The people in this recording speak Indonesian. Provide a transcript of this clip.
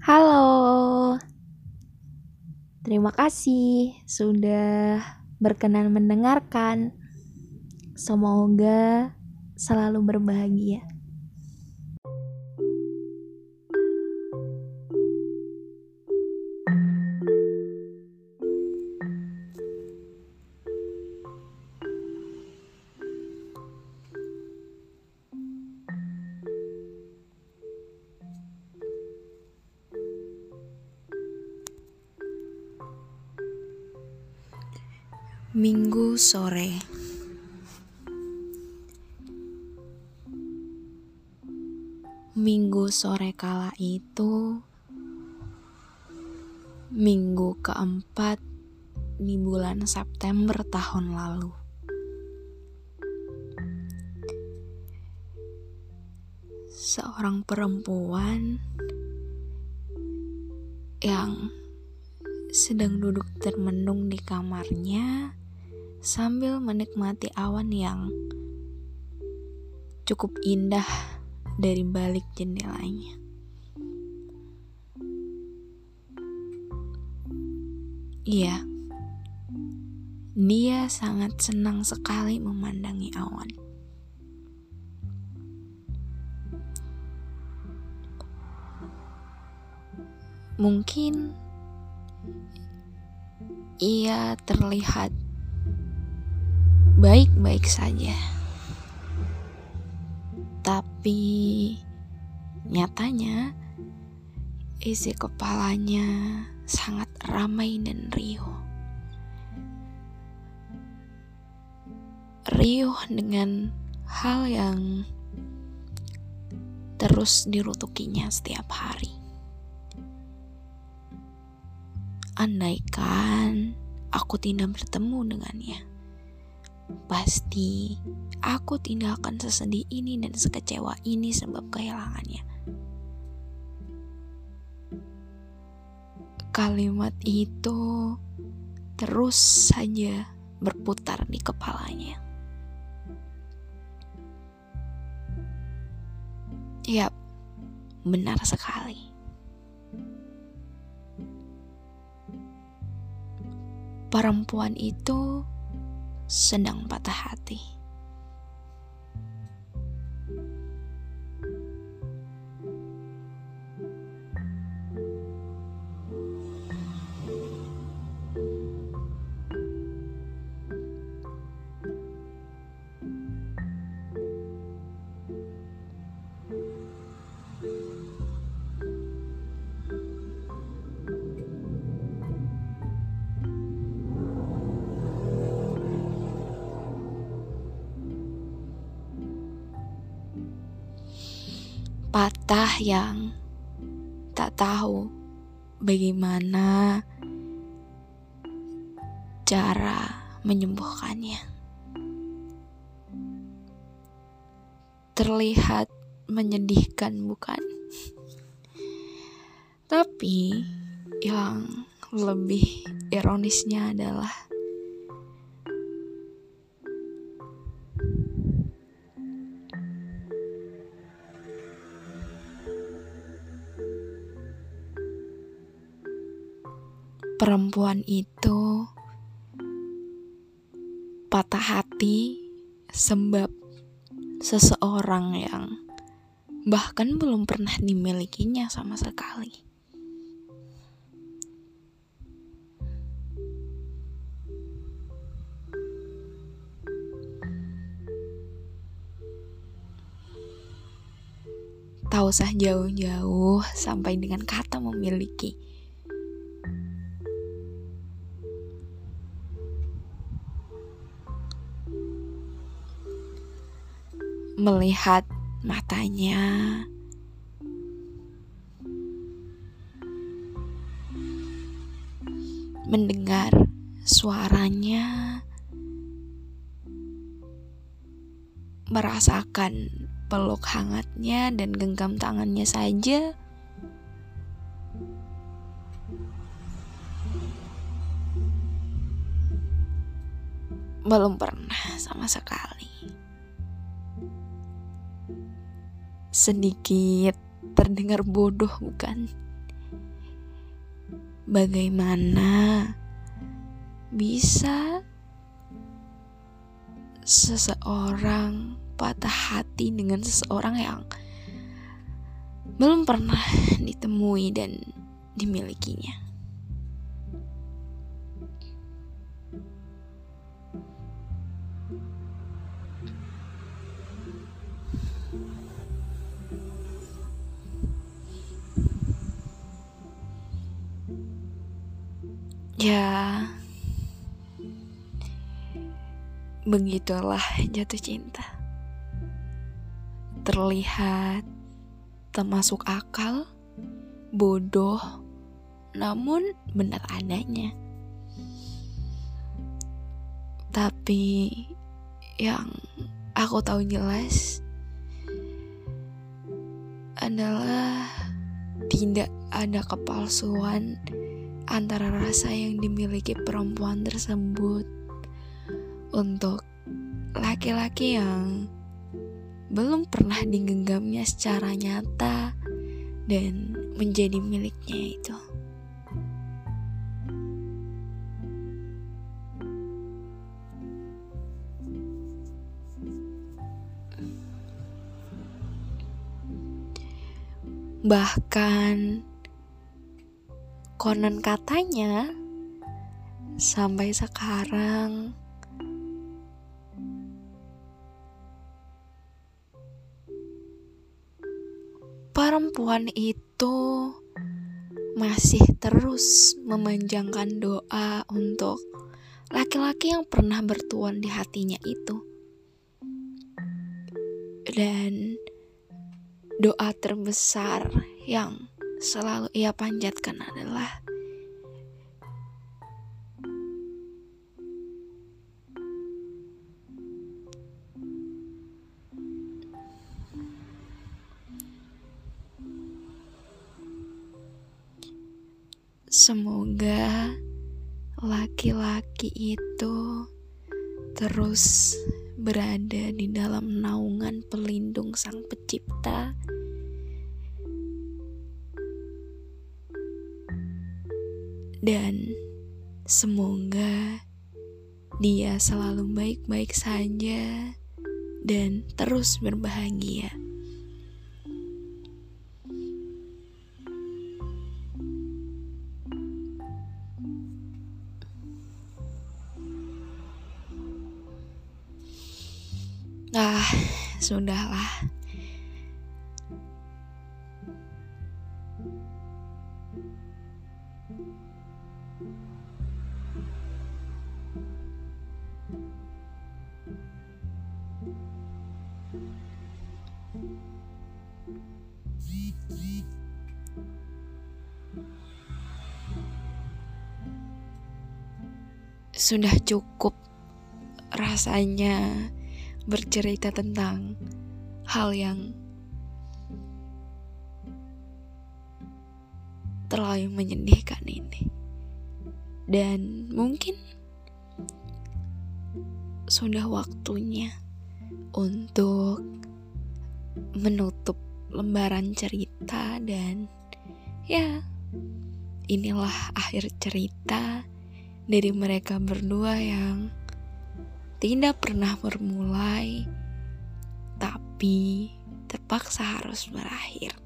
Halo, terima kasih sudah berkenan mendengarkan. Semoga selalu berbahagia. Minggu sore. Minggu sore kala itu Minggu keempat di bulan September tahun lalu. Seorang perempuan yang sedang duduk termenung di kamarnya sambil menikmati awan yang cukup indah dari balik jendelanya. Iya, dia sangat senang sekali memandangi awan. Mungkin ia terlihat baik-baik saja. Tapi nyatanya isi kepalanya sangat ramai dan riuh. Riuh dengan hal yang terus dirutukinya setiap hari. Andaikan aku tidak bertemu dengannya pasti aku tidak akan sesedih ini dan sekecewa ini sebab kehilangannya. Kalimat itu terus saja berputar di kepalanya. Yap, benar sekali. Perempuan itu sedang patah hati. Patah yang tak tahu bagaimana cara menyembuhkannya. Terlihat menyedihkan, bukan? Tapi yang lebih ironisnya adalah perempuan itu patah hati sebab seseorang yang bahkan belum pernah dimilikinya sama sekali. Tak usah jauh-jauh sampai dengan kata memiliki melihat matanya. Mendengar suaranya, merasakan peluk hangatnya dan genggam tangannya saja. Belum pernah sama sekali sedikit terdengar bodoh bukan? bagaimana bisa seseorang patah hati dengan seseorang yang belum pernah ditemui dan dimilikinya. Ya, begitulah jatuh cinta. Terlihat termasuk akal, bodoh, namun benar adanya. Tapi yang aku tahu jelas adalah tidak ada kepalsuan antara rasa yang dimiliki perempuan tersebut untuk laki-laki yang belum pernah digenggamnya secara nyata dan menjadi miliknya itu. Bahkan konon katanya sampai sekarang perempuan itu masih terus memanjangkan doa untuk laki-laki yang pernah bertuan di hatinya itu. Dan doa terbesar yang selalu ia panjatkan adalah Semoga laki-laki itu terus berada di dalam naungan pelindung Sang Pencipta dan semoga dia selalu baik-baik saja dan terus berbahagia. Ah, sudahlah. Sudah cukup rasanya bercerita tentang hal yang terlalu menyedihkan ini. Dan mungkin sudah waktunya untuk menutup lembaran cerita dan ya inilah akhir cerita dari mereka berdua yang tidak pernah bermulai tapi terpaksa harus berakhir.